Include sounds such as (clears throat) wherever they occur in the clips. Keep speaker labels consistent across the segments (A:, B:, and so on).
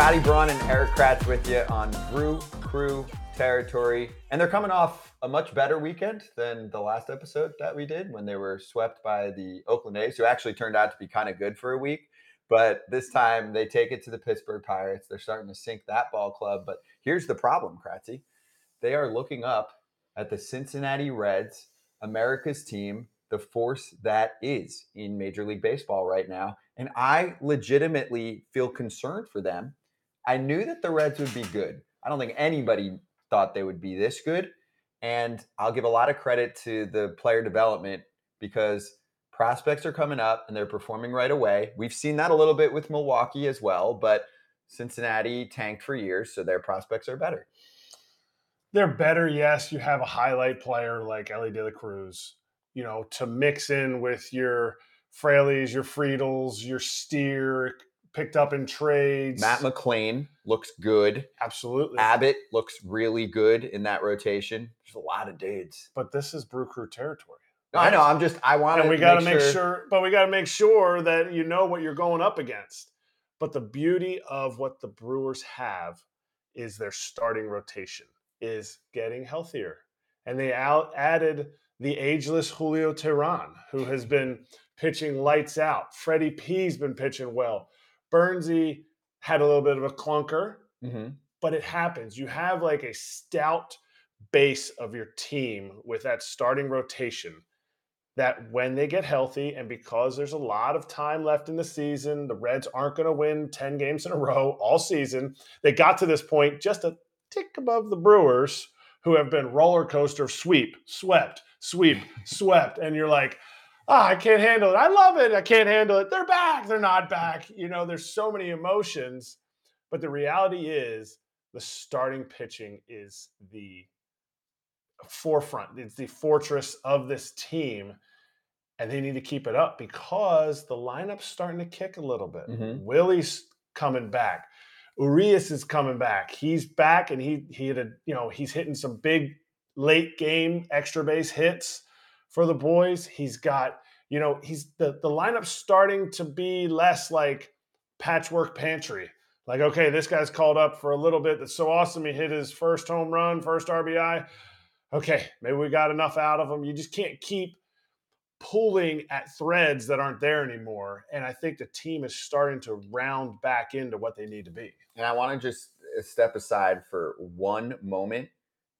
A: Scotty Braun and Erik Kratz with you on Brew Crew territory. And they're coming off a much better weekend than the last episode that we did when they were swept by the Oakland A's, who actually turned out to be kind of good for a week. But this time they take it to the Pittsburgh Pirates. They're starting to sink that ball club. But here's the problem, Kratzy. They are looking up at the Cincinnati Reds, America's team, the force that is in Major League Baseball right now. And I legitimately feel concerned for them. I knew that the Reds would be good. I don't think anybody thought they would be this good. And I'll give a lot of credit to the player development because prospects are coming up and they're performing right away. We've seen that a little bit with Milwaukee as well, but Cincinnati tanked for years, so their prospects are better.
B: They're better, yes. You have a highlight player like Elly De La Cruz, you know, to mix in with your Fraley's, your Friedls, your Steer, picked up in trades.
A: Matt McLain looks good.
B: Absolutely.
A: Abbott looks really good in that rotation. There's a lot of dudes.
B: But this is Brew Crew territory.
A: No, I know. I'm just. I want.
B: And we got to make, sure, sure. But we got to make sure that you know what you're going up against. But the beauty of what the Brewers have is their starting rotation is getting healthier, and they out added the ageless Julio Teheran, who has been pitching lights out. Freddy P's been pitching well. Bernsey had a little bit of a clunker, mm-hmm. but it happens. You have like a stout base of your team with that starting rotation that when they get healthy and because there's a lot of time left in the season, the Reds aren't going to win 10 games in a row all season. They got to this point just a tick above the Brewers who have been roller coaster sweep, swept, sweep, (laughs) swept and you're like, oh, I can't handle it. I love it. I can't handle it. They're back. They're not back. You know, there's so many emotions. But the reality is, the starting pitching is the forefront, it's the fortress of this team. And they need to keep it up because the lineup's starting to kick a little bit. Mm-hmm. Willy's coming back. Urias is coming back. He's back and he he had a you know he's hitting some big late game extra base hits for the boys. He's got, you know, he's the the lineup's starting to be less like patchwork pantry. Like, okay, this guy's called up for a little bit. That's so awesome. He hit his first home run, first RBI. Okay, maybe we got enough out of him. You just can't keep pulling at threads that aren't there anymore. And I think the team is starting to round back into what they need to be.
A: And I want to just uh, step aside for one moment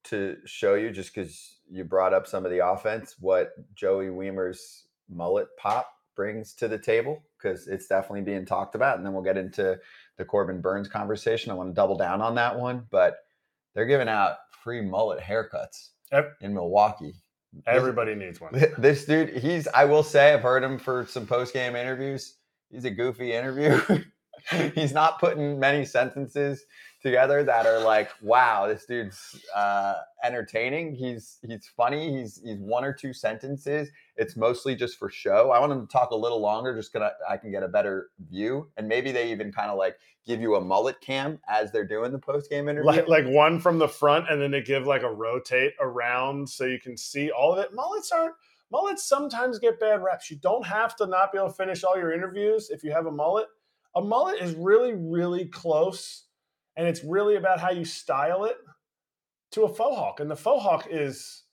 A: to show you, just because you brought up some of the offense, what Joey Wiemer's mullet pop brings to the table, because it's definitely being talked about. And then we'll get into the Corbin Burnes conversation. I want to double down on that one, but they're giving out free mullet haircuts yep. in Milwaukee.
B: Everybody this, needs one. (laughs)
A: This dude, he's, I will say, I've heard him for some post game interviews. He's a goofy interview. (laughs) he's not putting many sentences together that are like, wow, this dude's uh, entertaining. He's he's funny. He's he's one or two sentences. It's mostly just for show. I want him to talk a little longer, just because I can get a better view. And maybe they even kind of like give you a mullet cam as they're doing the post game interview,
B: like, like one from the front, and then they give like a rotate around so you can see all of it. Mullets aren't. Mullets sometimes get bad reps. You don't have to not be able to finish all your interviews if you have a mullet. A mullet is really, really close and it's really about how you style it to a faux hawk. And the faux hawk is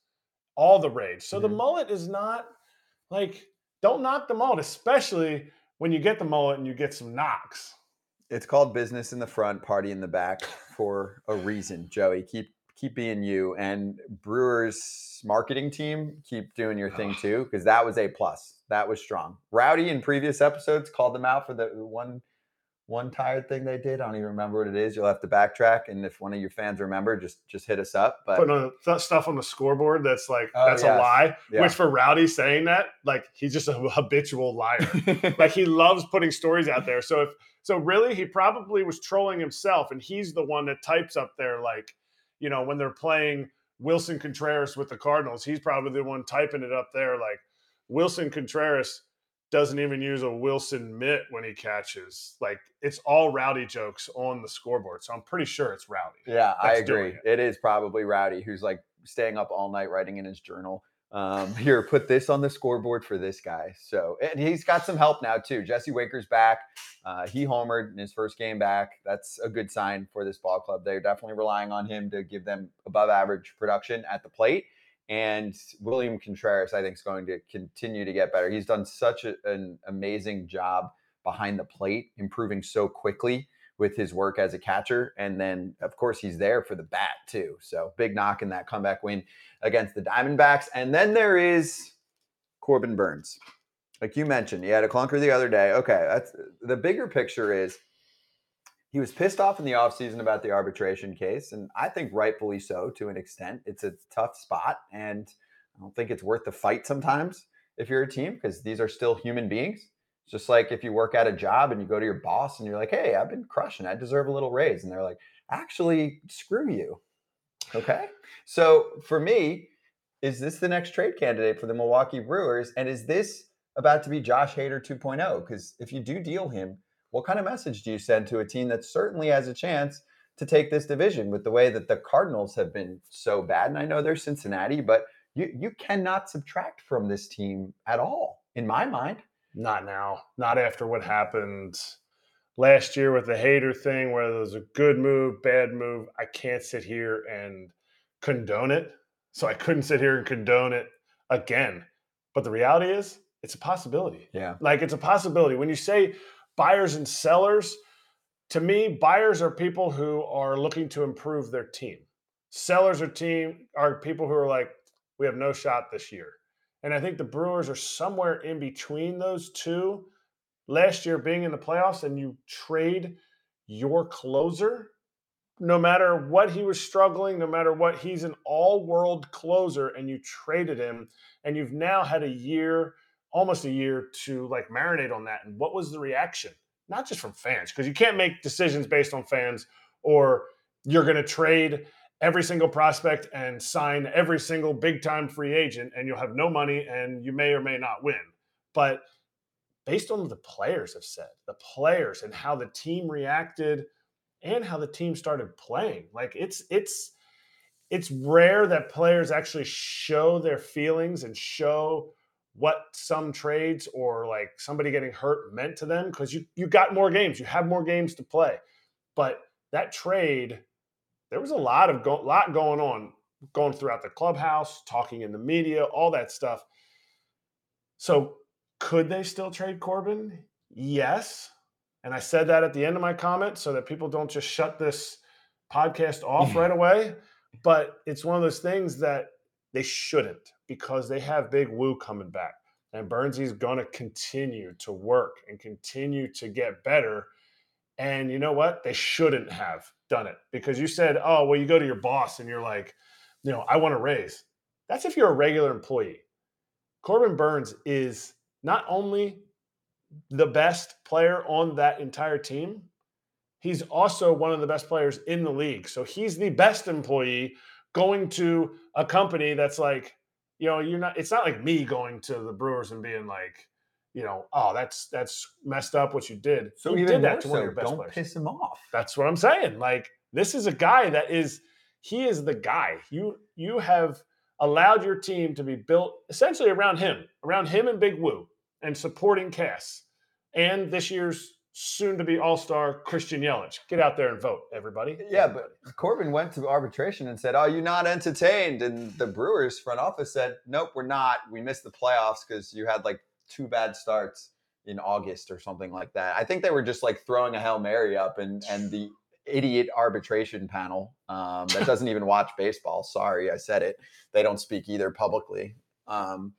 B: all the rage. So mm-hmm. the mullet is not like don't knock the mullet, especially when you get the mullet and you get some knocks.
A: It's called business in the front, party in the back for a reason, Joey. Keep keep being you and Brewers marketing team keep doing your thing too because that was a plus. That was strong. Rowdy in previous episodes called them out for the one one tired thing they did. I don't even remember what it is. You'll have to backtrack, and if one of your fans remember, just just hit us up. But oh,
B: putting on stuff on the scoreboard that's like oh, that's yes. a lie. Yeah. Which for Rowdy saying that, like he's just a habitual liar. (laughs) like he loves putting stories out there. So if so, really, he probably was trolling himself, and he's the one that types up there like, you know, when they're playing Willson Contreras with the Cardinals, he's probably the one typing it up there like Willson Contreras doesn't even use a Wilson mitt when he catches. Like it's all rowdy jokes on the scoreboard. So I'm pretty sure it's rowdy.
A: Yeah, I agree. It. it is probably rowdy who's like staying up all night writing in his journal. Um, (laughs) here, put this on the scoreboard for this guy. So, and he's got some help now too. Jesse Winker's back. Uh, he homered in his first game back. That's a good sign for this ball club. They're definitely relying on him to give them above average production at the plate. And William Contreras, I think, is going to continue to get better. He's done such a, an amazing job behind the plate, improving so quickly with his work as a catcher. And then, of course, he's there for the bat too. So big knock in that comeback win against the Diamondbacks. And then there is Corbin Burnes. Like you mentioned, he had a clunker the other day. Okay, that's the bigger picture is he was pissed off in the offseason about the arbitration case, and I think rightfully so to an extent. It's a tough spot, and I don't think it's worth the fight sometimes if you're a team because these are still human beings. Just like if you work at a job and you go to your boss and you're like, hey, I've been crushing, I deserve a little raise. And they're like, actually, screw you. Okay. So for me, is this the next trade candidate for the Milwaukee Brewers? And is this about to be Josh Hader 2.0? Because if you do deal him, what kind of message do you send to a team that certainly has a chance to take this division with the way that the Cardinals have been so bad? And I know they're Cincinnati, but you you cannot subtract from this team at all, in my mind.
B: Not now. Not after what happened last year with the Hader thing, whether it was a good move, bad move. I can't sit here and condone it. So I couldn't sit here and condone it again. But the reality is, it's a possibility.
A: Yeah.
B: Like it's a possibility. When you say buyers and sellers, to me, buyers are people who are looking to improve their team. Sellers are team are people who are like, we have no shot this year. And I think the Brewers are somewhere in between those two. Last year, being in the playoffs, and you trade your closer, no matter what he was struggling, no matter what, he's an all world closer, and you traded him, and you've now had a year, almost a year, to like marinate on that. And what was the reaction? Not just from fans, because you can't make decisions based on fans, or you're going to trade every single prospect and sign every single big time free agent and you'll have no money and you may or may not win. But based on what the players have said, the players and how the team reacted and how the team started playing, like it's it's it's rare that players actually show their feelings and show what some trades or like somebody getting hurt meant to them because you you got more games, you have more games to play. But that trade there was a lot of go- lot going on going throughout the clubhouse, talking in the media, all that stuff. So could they still trade Corbin? Yes. And I said that at the end of my comment so that people don't just shut this podcast off mm-hmm. right away. But it's one of those things that they shouldn't because they have Big Woo coming back. And Burnsy's going to continue to work and continue to get better. And you know what? They shouldn't have done it because you said, oh, well, you go to your boss and you're like, you know, I want to raise. That's if you're a regular employee. Corbin Burnes is not only the best player on that entire team, he's also one of the best players in the league. So he's the best employee going to a company that's like, you know, you're not, it's not like me going to the Brewers and being like, you know, oh, that's that's messed up what you did.
A: So
B: you did that to
A: more
B: one of your best
A: don't
B: players.
A: piss him off.
B: That's what I'm saying. Like this is a guy that is he is the guy. You you have allowed your team to be built essentially around him, around him and Big Woo, and supporting Cass, and this year's soon to be All Star Christian Yelich. Get out there and vote, everybody.
A: Yeah, but Corbin went to arbitration and said, "Are you not entertained?" And the Brewers front office said, "Nope, we're not. We missed the playoffs because you had like two bad starts in August or something like that." I think they were just like throwing a hail mary up, and and the idiot arbitration panel um, that (laughs) doesn't even watch baseball. Sorry, I said it. They don't speak either publicly. Um,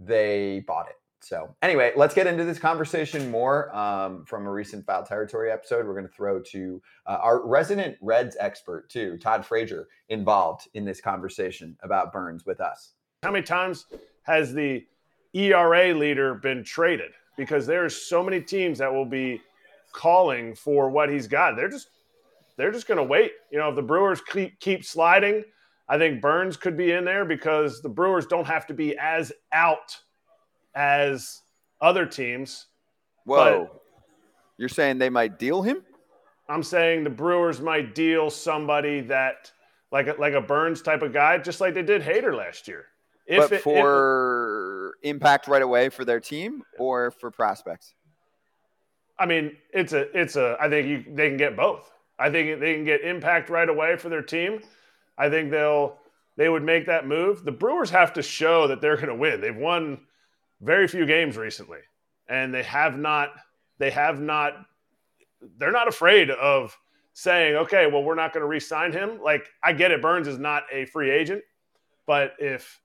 A: they bought it. So anyway, let's get into this conversation more um, from a recent Foul Territory episode. We're going to throw to uh, our resident Reds expert too, Todd Frazier, involved in this conversation about Burnes with us.
B: How many times has the ERA leader been traded? Because there's so many teams that will be calling for what he's got. They're just they're just going to wait. You know, if the Brewers keep keep sliding, I think Burnes could be in there because the Brewers don't have to be as out as other teams.
A: Whoa. You're saying they might deal him?
B: I'm saying the Brewers might deal somebody that like a, like a Burnes type of guy, just like they did Hader last year. If
C: but
B: it- if-
C: for impact right away for their team or for prospects.
B: I mean, it's a, it's a. I think you, they can get both. I think they can get impact right away for their team. I think they'll, they would make that move. The Brewers have to show that they're going to win. They've won very few games recently, and they have not, they have not, they're not afraid of saying, okay, well, we're not going to re-sign him. Like, I get it. Burnes is not a free agent, but if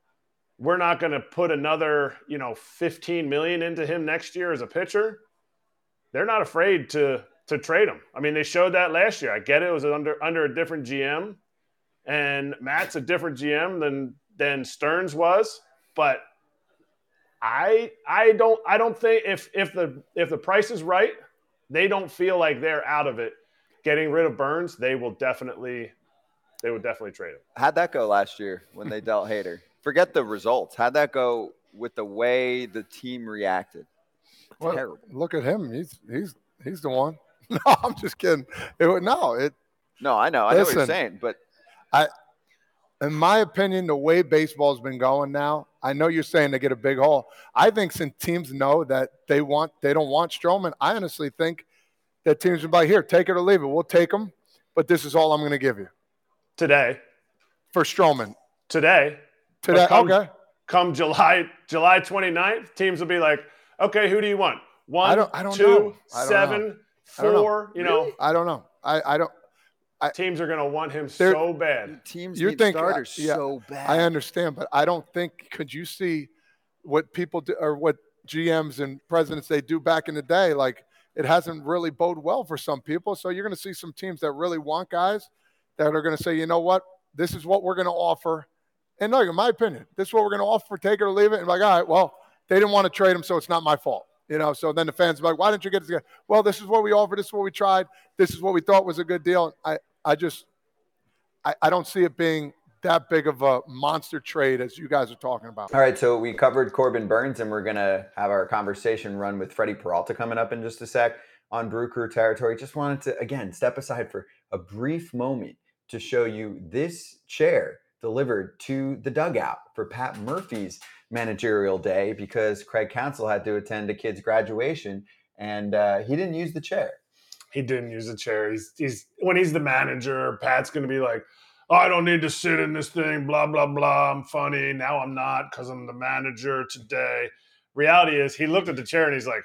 B: we're not going to put another, you know, 15 million into him next year as a pitcher, they're not afraid to to trade him. I mean, they showed that last year. I get it, it was under under a different GM, and Matt's a different GM than than Stearns was, but I I don't I don't think if if the if the price is right, they don't feel like they're out of it. Getting rid of Burnes, they will definitely they would definitely trade him.
C: How'd that go last year when they dealt Hader? Forget the results. How'd that go with the way the team reacted?
D: Well,
C: Terrible.
D: Look at him. He's he's he's the one. (laughs) No, I'm just kidding. It, would- no, it
C: No, I know. I know what you're saying, but
D: in my opinion, the way baseball's been going now, I know you're saying they get a big haul. I think since teams know that they want they don't want Stroman, I honestly think that teams be like, here, take it or leave it. We'll take him, but this is all I'm going to give you
B: Today,
D: for Stroman
B: today,
D: today.
B: come-
D: okay,
B: come July July 29th, teams will be like, okay, who do you want? One,
D: I don't- I don't
B: two,
D: know. I don't
B: seven,
D: I don't know.
B: You know,
D: I don't know. I, I don't.
B: Teams are going to want him so bad.
C: teams
D: You
C: need
D: think- uh,
C: starters
D: yeah,
C: so bad.
D: I understand, but I don't think. Could you see what people do, or what GMs and presidents they do back in the day? Like it hasn't really bode well for some people. So you're going to see some teams that really want guys that are going to say, you know what, this is what we're going to offer. And look, in my opinion, this is what we're going to offer. Take it or leave it. And like, all right, well, they didn't want to trade him, so it's not my fault. You know, so then the fans are like, why didn't you get this guy? Well, this is what we offered. This is what we tried. This is what we thought was a good deal. I, I just, I, I don't see it being that big of a monster trade as you guys are talking about.
A: All right, so we covered Corbin Burnes, and we're gonna have our conversation run with Freddy Peralta coming up in just a sec on Brew Crew territory. Just wanted to again step aside for a brief moment to show you this chair delivered to the dugout for Pat Murphy's managerial day because Craig Counsell had to attend a kid's graduation and uh, he didn't use the chair.
B: He didn't use a chair. He's, he's when he's the manager, Pat's to be like, oh, I don't need to sit in this thing, blah, blah, blah. I'm funny. Now I'm not because I'm the manager today. Reality is, he looked at the chair and he's like,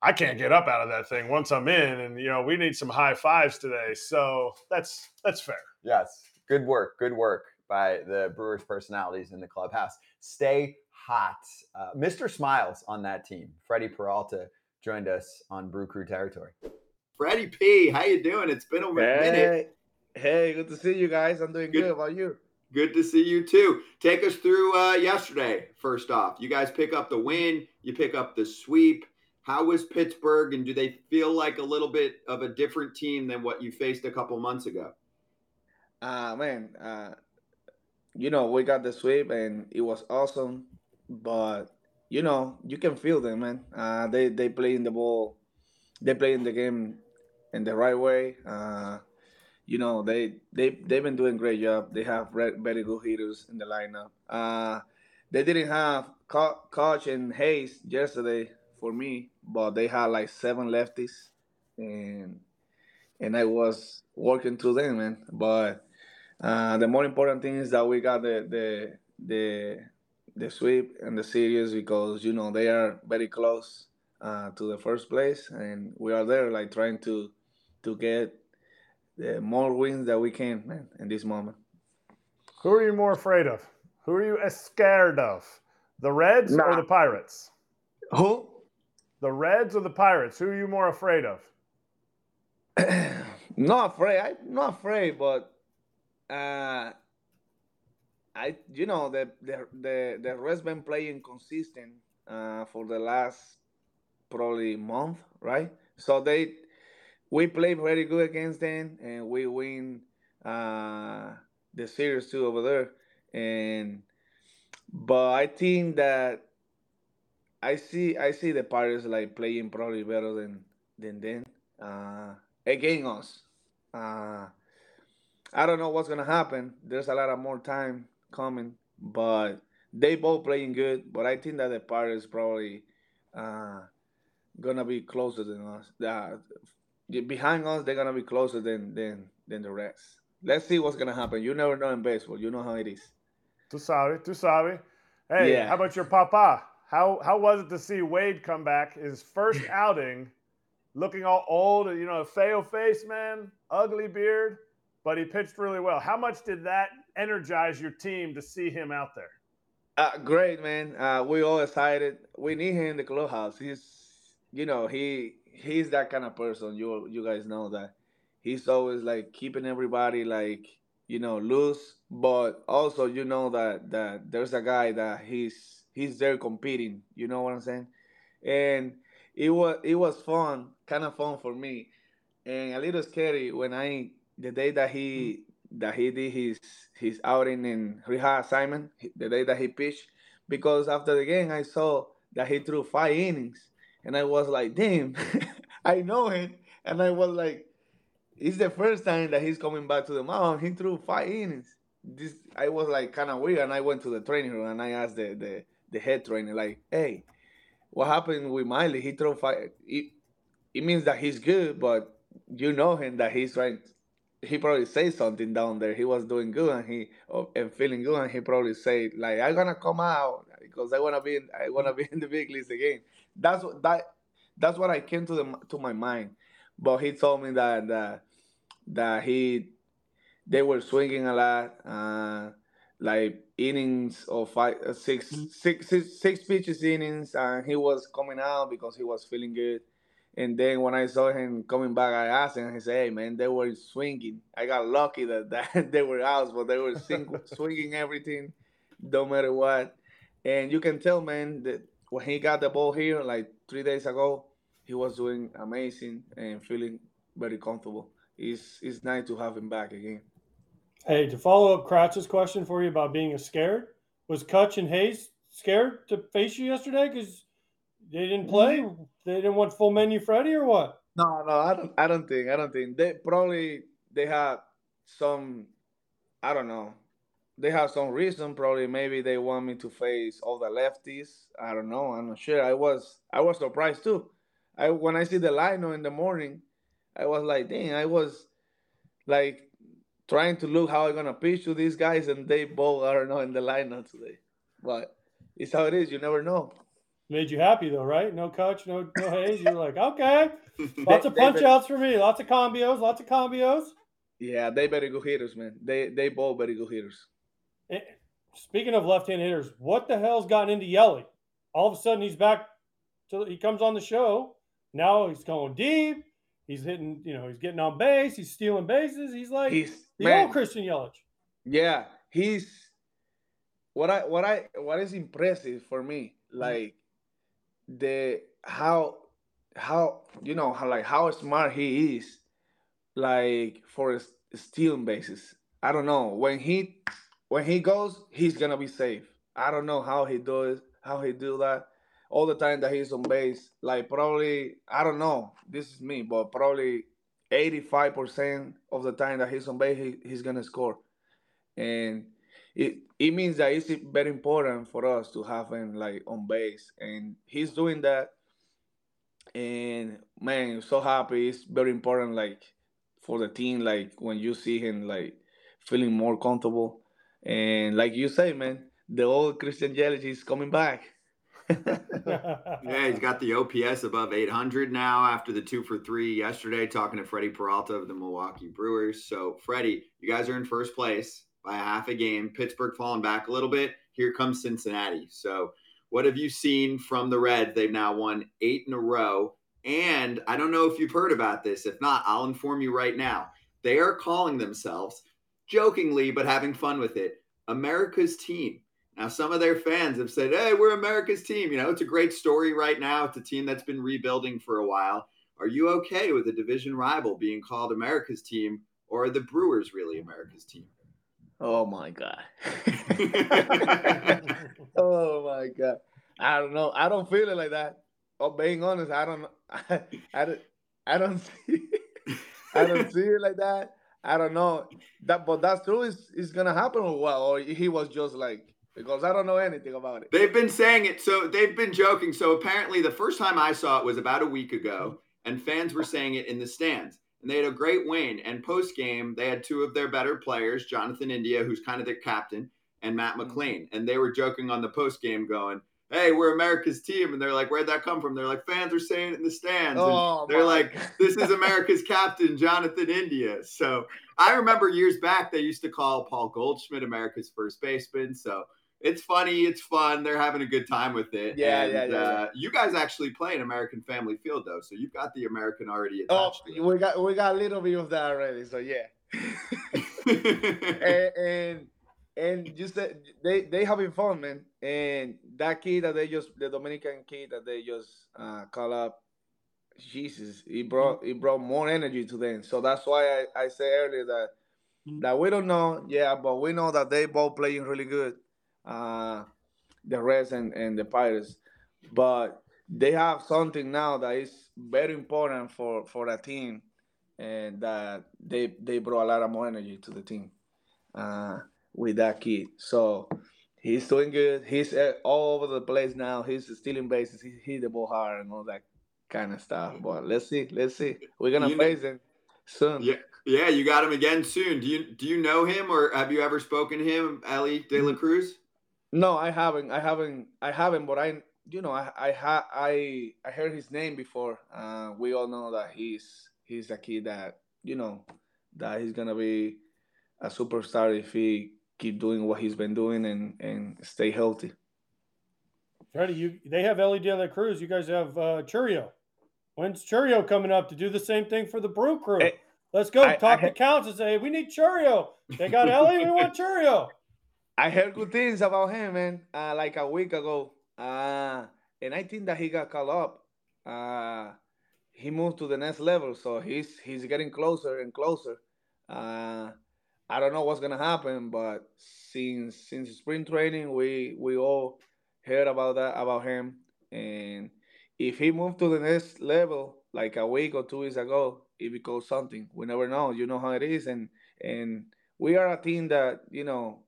B: I can't get up out of that thing once I'm in. And, you know, we need some high fives today. So that's that's fair.
A: Yes. Good work. Good work by the Brewers personalities in the clubhouse. Stay hot. Uh, Mr. Smiles on that team, Freddy Peralta, joined us on Brew Crew territory. Freddy P, how you doing? It's been a minute.
E: Hey, hey, good to see you guys. I'm doing
A: Good.
E: good. How about you?
A: Good to see you too. Take us through uh, yesterday. First off, you guys pick up the win. You pick up the sweep. How was Pittsburgh, and do they feel like a little bit of a different team than what you faced a couple months ago?
E: Uh man, uh you know, we got the sweep and it was awesome, but you know, you can feel them, man. Uh they they playing the ball they playing the game in the right way. Uh you know, they they they've been doing great job. They have very good hitters in the lineup. Uh they didn't have Cutch and Hayes yesterday for me, but they had like seven lefties and and I was working through them, man. But uh, the more important thing is that we got the the the the sweep and the series because you know they are very close uh, to the first place, and we are there like trying to to get the more wins that we can, man, in this moment.
B: Who are you more afraid of? Who are you as scared of? The Reds or the Pirates?
E: Who?
B: The Reds or the Pirates? Who are you more afraid of? (clears throat)
E: not afraid. I'm not afraid, but uh, I, you know, the the the the Reds been playing consistent uh, for the last probably month, right? So they we play very good against them, and we win uh, the series too over there. And but I think that I see I see the Pirates like playing probably better than than them uh, against us. Uh, I don't know what's gonna happen. There's a lot of more time coming, but they both playing good, but I think that the Pirates probably uh, gonna be closer than us. Uh, behind us, they're gonna be closer than than than the rest. Let's see what's gonna happen. You never know in baseball. You know how it is.
B: Tu sabe, tu sabe. Hey,
E: Yeah.
B: how about your papa? How how was it to see Wade come back his first (laughs) outing, looking all old, you know, a fail face man, ugly beard, but he pitched really well. How much did that energize your team to see him out there?
E: Uh, great man. Uh, we all excited. We need him in the clubhouse. He's, you know, he he's that kind of person. You you guys know that. He's always like keeping everybody like you know loose, but also you know that that there's a guy that he's he's there competing. You know what I'm saying? And it was it was fun, kind of fun for me, and a little scary when I the day that he that he did his his outing in rehab assignment, the day that he pitched, because after the game I saw that he threw five innings, and I was like, damn, (laughs) I know him, and I was like, it's the first time that he's coming back to the mound. He threw five innings. This I was like kind of weird, and I went to the training room and I asked the the, the head trainer like, hey, what happened with Miley? He threw five. It, it means that he's good, but you know him that he's trying he probably said something down there. He was doing good and he oh, and feeling good, and he probably said like, "I'm gonna come out because I wanna be in, I wanna be (laughs) in the big leagues again." That's what that that's what I came to the to my mind. But he told me that that that he they were swinging a lot, uh, like innings of five, uh, six, six, six, six pitches innings, and he was coming out because he was feeling good. And then when I saw him coming back, I asked him, he said, hey, man, they were swinging. I got lucky that, (laughs) that they were out, but they were sing- (laughs) swinging everything, no matter what. And you can tell, man, that when he got the ball here, like three days ago, he was doing amazing and feeling very comfortable. It's, it's nice to have him back again.
F: Hey, to follow up Kratz's question for you about being scared, was Cutch and Hayes scared to face you yesterday because they didn't mm-hmm. play? They didn't want full menu Freddy or what?
E: No, no, I don't. I don't think. I don't think they probably they had some. I don't know. They have some reason. Probably maybe they want me to face all the lefties. I don't know. I'm not sure. I was I was surprised too. I when I see the lineup in the morning, I was like, dang. I was like trying to look how I'm gonna pitch to these guys, and they both are not in the lineup today. But it's how it is. You never know.
F: Made you happy though, right? No Cutch, no no (laughs) Hayes. You're like, okay. (laughs) Lots of punch outs for me. Lots of combios. Lots of combios.
E: Yeah, they very good hitters, man. They they both very good hitters.
F: Eh, Speaking of left-hand hitters, what the hell's gotten into Yelly? All of a sudden, he's back. To, he comes on the show. Now he's going deep. He's hitting. You know, he's getting on base. He's stealing bases. He's like
E: He's
F: the
E: man,
F: old Christian Yelich.
E: Yeah, he's what I what I what is impressive for me, like the how how you know how like how smart he is, like for stealing bases. I don't know when he when he goes, he's gonna be safe. I don't know how he does how he do that all the time that he's on base. Like probably I don't know. This is me, but probably eighty five percent of the time that he's on base, he, he's gonna score and it it means that it's very important for us to have him like on base, and he's doing that. And man, so happy! It's very important, like for the team, like when you see him like feeling more comfortable, and like you say, man, the old Christian Yelich is coming back. (laughs)
C: Yeah, he's got the OPS above 800 now after the two for three yesterday, talking to Freddy Peralta of the Milwaukee Brewers. So, Freddy, you guys are in first place by half a game. Pittsburgh falling back a little bit. Here comes Cincinnati. So, what have you seen from the Reds? They've now won eight in a row. And I don't know if you've heard about this. If not, I'll inform you right now. They are calling themselves, jokingly, but having fun with it, America's team. Now, some of their fans have said, hey, we're America's team. You know, it's a great story right now. It's a team that's been rebuilding for a while. Are you okay with a division rival being called America's team, or are the Brewers really America's team?
E: Oh my god! (laughs) (laughs) oh my god! I don't know. I don't feel it like that. Oh, being honest, I don't. (laughs) I, I, don't- I don't see. I don't see it like that. I don't know that, but that's true. Is is gonna happen or what? Or he was just like because I don't know anything about it.
C: They've been saying it, so they've been joking. So apparently, the first time I saw it was about a week ago, and fans were saying it in the stands. And they had a great win. And post game, they had two of their better players, Jonathan India, who's kind of their captain, and Matt
E: Mm-hmm.
C: McLain. And they were joking on the post game, going, "Hey, we're America's team." And they're like, "Where'd that come from?" They're like, "Fans are saying it in the stands." And
E: Oh,
C: they're like, "This is (laughs) America's captain, Jonathan India." So I remember years back they used to call Paul Goldschmidt America's first baseman. So it's funny, it's fun. They're having a good time with it.
E: Yeah,
C: and,
E: yeah, yeah,
C: Uh, you guys actually play in American Family Field though, so you've got the American already
E: Oh,
C: attached. to
E: we got we got a little bit of that already. So yeah. (laughs) (laughs) and, and and you said they they having fun, man. And that kid that they just the Dominican kid that they just uh, call up, Jesus, he brought he brought more energy to them. So that's why I, I said earlier that that we don't know, yeah, but we know that they both playing really good. Uh, the Reds and, and the Pirates, but they have something now that is very important for for that team, and that they they brought a lot of more energy to the team uh, with that kid. So he's doing good. He's uh, all over the place now. He's stealing bases. He hit the ball hard and all that kind of stuff. But let's see, let's see. We're gonna
C: You know-
E: face him soon.
C: yeah, yeah, you got him again soon. Do you do you know him or have you ever spoken to him, Elly De La Cruz?
E: No, I haven't. I haven't. I haven't. But I, you know, I, I, ha, I, I heard his name before. Uh, we all know that he's, he's a kid that, you know, that he's gonna be a superstar if he keep doing what he's been doing and and stay healthy.
F: Freddy, you they have Elly De La Cruz. You guys have uh, Chourio. When's Chourio coming up to do the same thing for the Brew Crew?
E: Hey,
F: Let's go
E: I-
F: talk
E: I
F: to Counts and say we need Chourio. They got Elly. We want (laughs) Chourio.
E: I heard good things about him, man. Uh, like a week ago, uh, and I think that he got called up. Uh, he moved to the next level, so he's he's getting closer and closer. Uh, I don't know what's gonna happen, but since since spring training, we we all heard about that about him, and if he moved to the next level, like a week or two weeks ago, it becomes something. We never know. You know how it is, and and we are a team that you know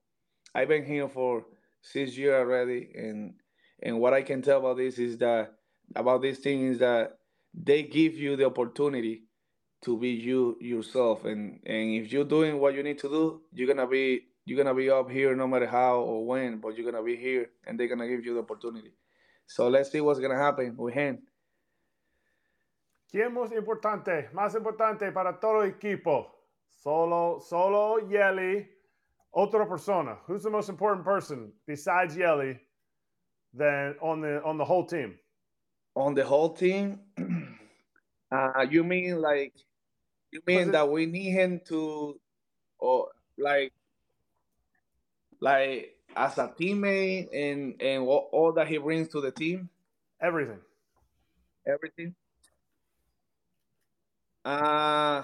E: I've been here for six years already, and and what I can tell about this is that about this thing is that they give you the opportunity to be you yourself, and and if you're doing what you need to do, you're gonna be you're gonna be up here no matter how or when, but you're gonna be here, and they're gonna give you the opportunity. So let's see what's gonna happen with him.
B: ¿Quién más importante? Más importante para todo equipo. Solo, solo Yeli. Otra persona. Who's the most important person besides Yeli than on the on the whole team?
E: On the whole team, (clears throat) uh, you mean like you mean
B: it-
E: that we need him to, or like, like as a teammate and and all, all that he brings to the team,
B: Everything.
E: everything. Uh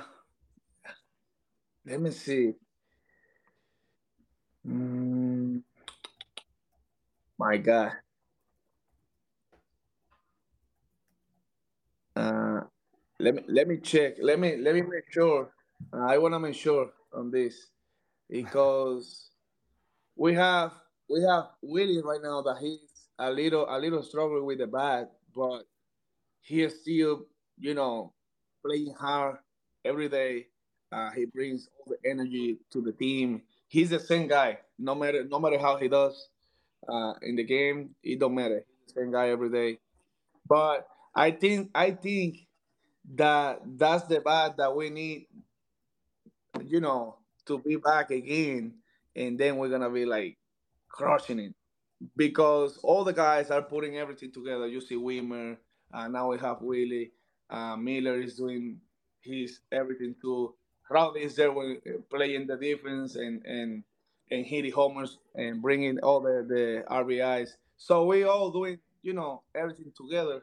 E: let me see. Mm, my God. Uh, let me let me check. Let me let me make sure. I want to make sure on this because we have we have Willy right now that he's a little a little struggling with the bat, but he still you know playing hard every day. Uh, he brings all the energy to the team. He's the same guy, no matter no matter how he does uh, in the game. It don't matter. Same guy every day. But I think I think that that's the bat that we need. You know, to be back again, and then we're gonna be like crushing it because all the guys are putting everything together. You see Wiemer, uh, now we have Willy, uh, Miller is doing his everything too. Rowdy is there when, playing the defense and and and hitting homers and bringing all the the RBIs. So we all doing you know everything together,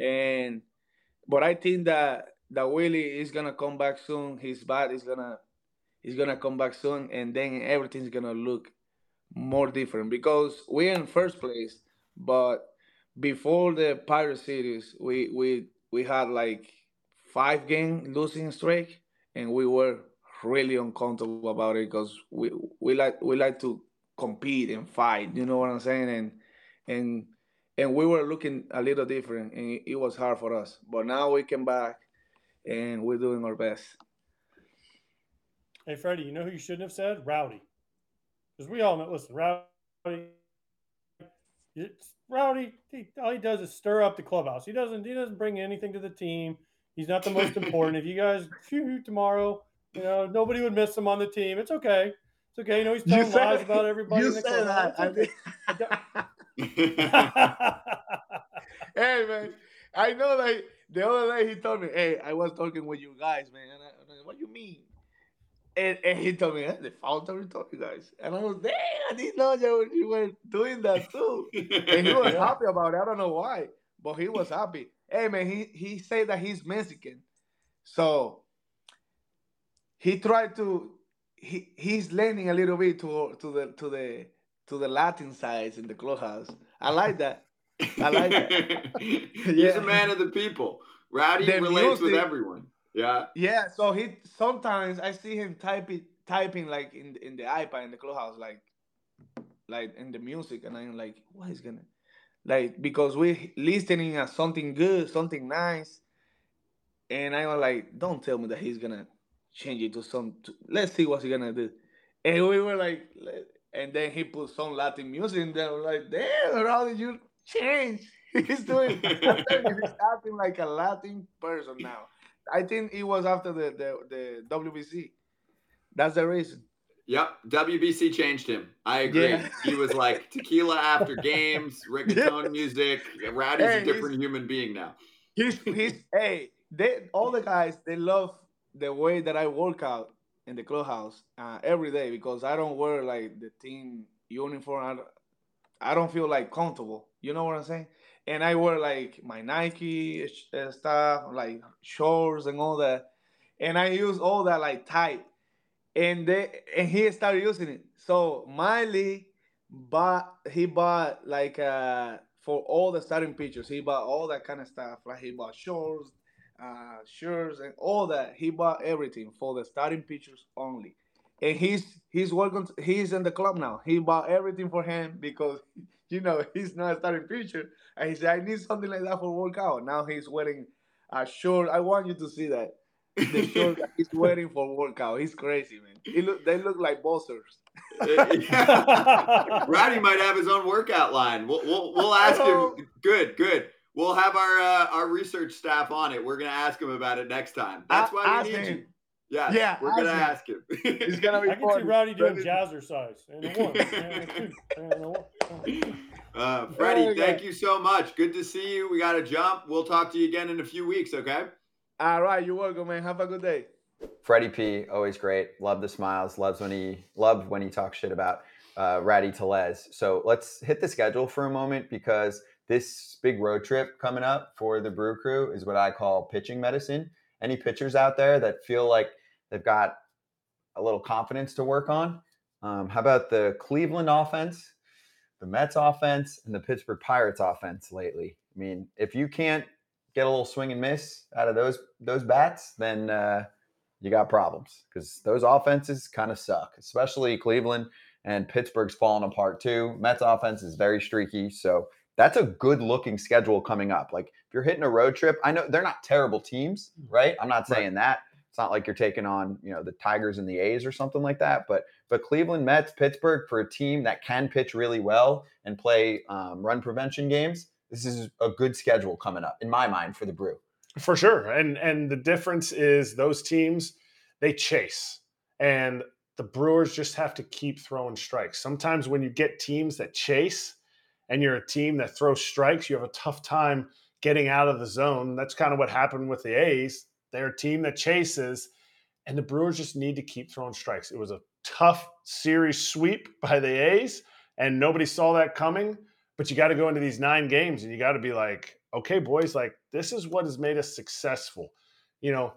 E: and but I think that that Willy is gonna come back soon. His bat is gonna he's gonna come back soon, and then everything's gonna look more different because we're in first place, but before the Pirate series, we we we had like five game losing streak, and we were really uncomfortable about it because we we like we like to compete and fight. You know what I'm saying? And and and we were looking a little different, and it, was hard for us. But now we came back, and we're doing our best.
F: Hey, Freddy, you know who you shouldn't have said? Rowdy. Because we all know, listen, Rowdy, it's, Rowdy, he, all he does is stir up the clubhouse. He doesn't, he doesn't bring anything to the team. He's not the most (laughs) important. if you guys phew, tomorrow, you know, nobody would miss him on the team. It's okay. It's okay. You know, he's telling
E: said-
F: lies about everybody.
E: You
F: in the
E: said that.
F: clubhouse.
E: I
F: It's okay. (laughs)
E: think- (laughs) hey man, I know that the other day he told me, "Hey, I was talking with you guys, man." And I, I, what you mean? And, and he told me, hey, "The founder told you guys," and I was, "Damn, I didn't know you, you were doing that too." And he was (laughs) happy about it. I don't know why, but he was happy. Hey man, he he said that he's Mexican, so he tried to he he's leaning a little bit to to the to the to the Latin sides in the clubhouse. I like that. I like that. (laughs)
C: He's a man of the people. Rowdy
E: The
C: relates with everyone. Yeah.
E: Yeah, so he sometimes I see him typing typing like in in the iPad in the clubhouse, like like in the music, and I'm like, what is gonna like because we're listening at something good, something nice, and I was like, don't tell me that he's gonna change it to some. To, let's see what he's gonna do, and we were like, and then he put some Latin music, and then we're like, damn, how did you change? (laughs) He's doing. I'm (laughs) he's acting like a Latin person now. I think it was after the the, the WBC. That's the reason.
C: Yep. WBC changed him. I agree.
E: Yeah.
C: He was like tequila after games, (laughs) reggaeton music. Rowdy's
E: Hey,
C: a different human being now.
E: He's he's hey, they all the guys they love the way that I work out in the clubhouse uh, every day because I don't wear like the team uniform. I don't, I don't feel like comfortable. You know what I'm saying? And I wear like my Nike uh, stuff, like shorts and all that. And I use all that like tight. And they and he started using it. So Miley bought he bought like uh for all the starting pitchers, he bought all that kind of stuff. Like he bought shorts, uh shirts and all that. He bought everything for the starting pitchers only. And he's he's working he's in the club now. He bought everything for him because (laughs) you know he's not a starting pitcher. And he said, I need something like that for workout. Now he's wearing a shirt. I want you to see that. The short that he's (laughs) wearing for workout. He's crazy, man. He look they look like bossers. (laughs)
C: Rowdy might have his own workout line. We'll we'll, we'll ask him. Good, good. We'll have our uh, our research staff on it. We're gonna ask him about it next time. That's why
E: Ask
C: we need
E: him.
C: you. Yeah,
E: Yeah,
C: we're gonna
E: ask
C: ask him.
E: He's gonna be
F: I can see. Rowdy doing
E: Freddy-
F: jazzercise. And a one, and a two, and one. (laughs)
C: uh,
E: Freddy,
C: thank you so much. Good to see you. We got to jump. We'll talk to you again in a few weeks. Okay.
E: All right, you're welcome, man. Have a good day.
A: Freddy P, always great. Love the smiles. Loves when he loved when he talks shit about uh, Rowdy Tellez. So let's hit the schedule for a moment because this big road trip coming up for the Brew Crew is what I call pitching medicine. Any pitchers out there that feel like they've got a little confidence to work on? Um, how about the Cleveland offense, the Mets offense, and the Pittsburgh Pirates offense lately? I mean, if you can't get a little swing and miss out of those those bats, then uh, you got problems because those offenses kind of suck, especially Cleveland and Pittsburgh's falling apart too. Mets offense is very streaky, so that's a good looking schedule coming up. Like if you're hitting a road trip, I know they're not terrible teams, right? I'm not
B: Right.
A: saying that. It's not like you're taking on, you know, the Tigers and the A's or something like that. But but Cleveland, Mets, Pittsburgh for a team that can pitch really well and play um, run prevention games. This is a good schedule coming up in my mind for the Brew.
B: For sure. And and the difference is those teams they chase and the Brewers just have to keep throwing strikes. Sometimes when you get teams that chase and you're a team that throws strikes, you have a tough time getting out of the zone. That's kind of what happened with the A's. They're a team that chases and the Brewers just need to keep throwing strikes. It was a tough series sweep by the A's and nobody saw that coming, but you got to go into these 9 games and you got to be like, "Okay, boys, like this is what has made us successful." You know,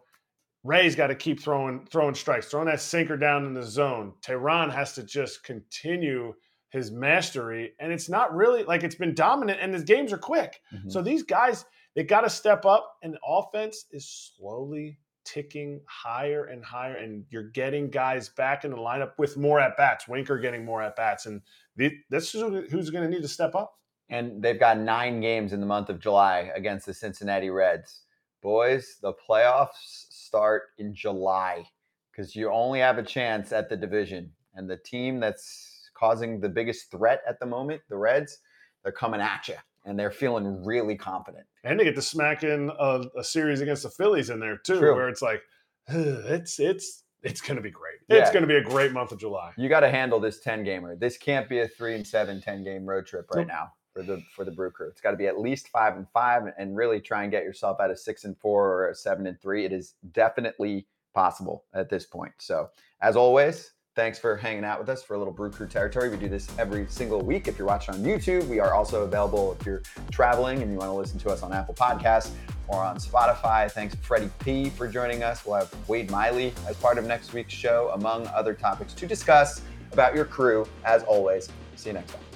B: Ray's got to keep throwing throwing strikes, throwing that sinker down in the zone. Teheran has to just continue his mastery, and it's not really like it's been dominant, and his games are quick.
A: Mhm.
B: So these guys they got to step up, and the offense is slowly ticking higher and higher, and you're getting guys back in the lineup with more at bats. Winker getting more at bats, and the, this is who's going to need to step up.
A: And they've got nine games in the month of July against the Cincinnati Reds. Boys, the playoffs start in July because you only have a chance at the division. And the team that's causing the biggest threat at the moment, the Reds, they're coming at you and they're feeling really confident.
B: And they get to smack in a, a series against the Phillies in there too,
A: True.
B: where it's like, (sighs) it's it's it's going to be great.
A: Yeah.
B: It's going to be a great month of July.
A: You got to handle this 10 gamer. This can't be a three and seven, 10 game road trip right
B: Nope.
A: now for the for the brew crew. It's got to be at least five and five and really try and get yourself out of six and four or a seven and three. It is definitely possible at this point. So as always, thanks for hanging out with us for a little brew crew territory. We do this every single week. If you're watching on YouTube, we are also available if you're traveling and you want to listen to us on Apple Podcasts or on Spotify. Thanks, Freddy P, for joining us. We'll have Wade Miley as part of next week's show, among other topics to discuss about your crew. As always, see you next time.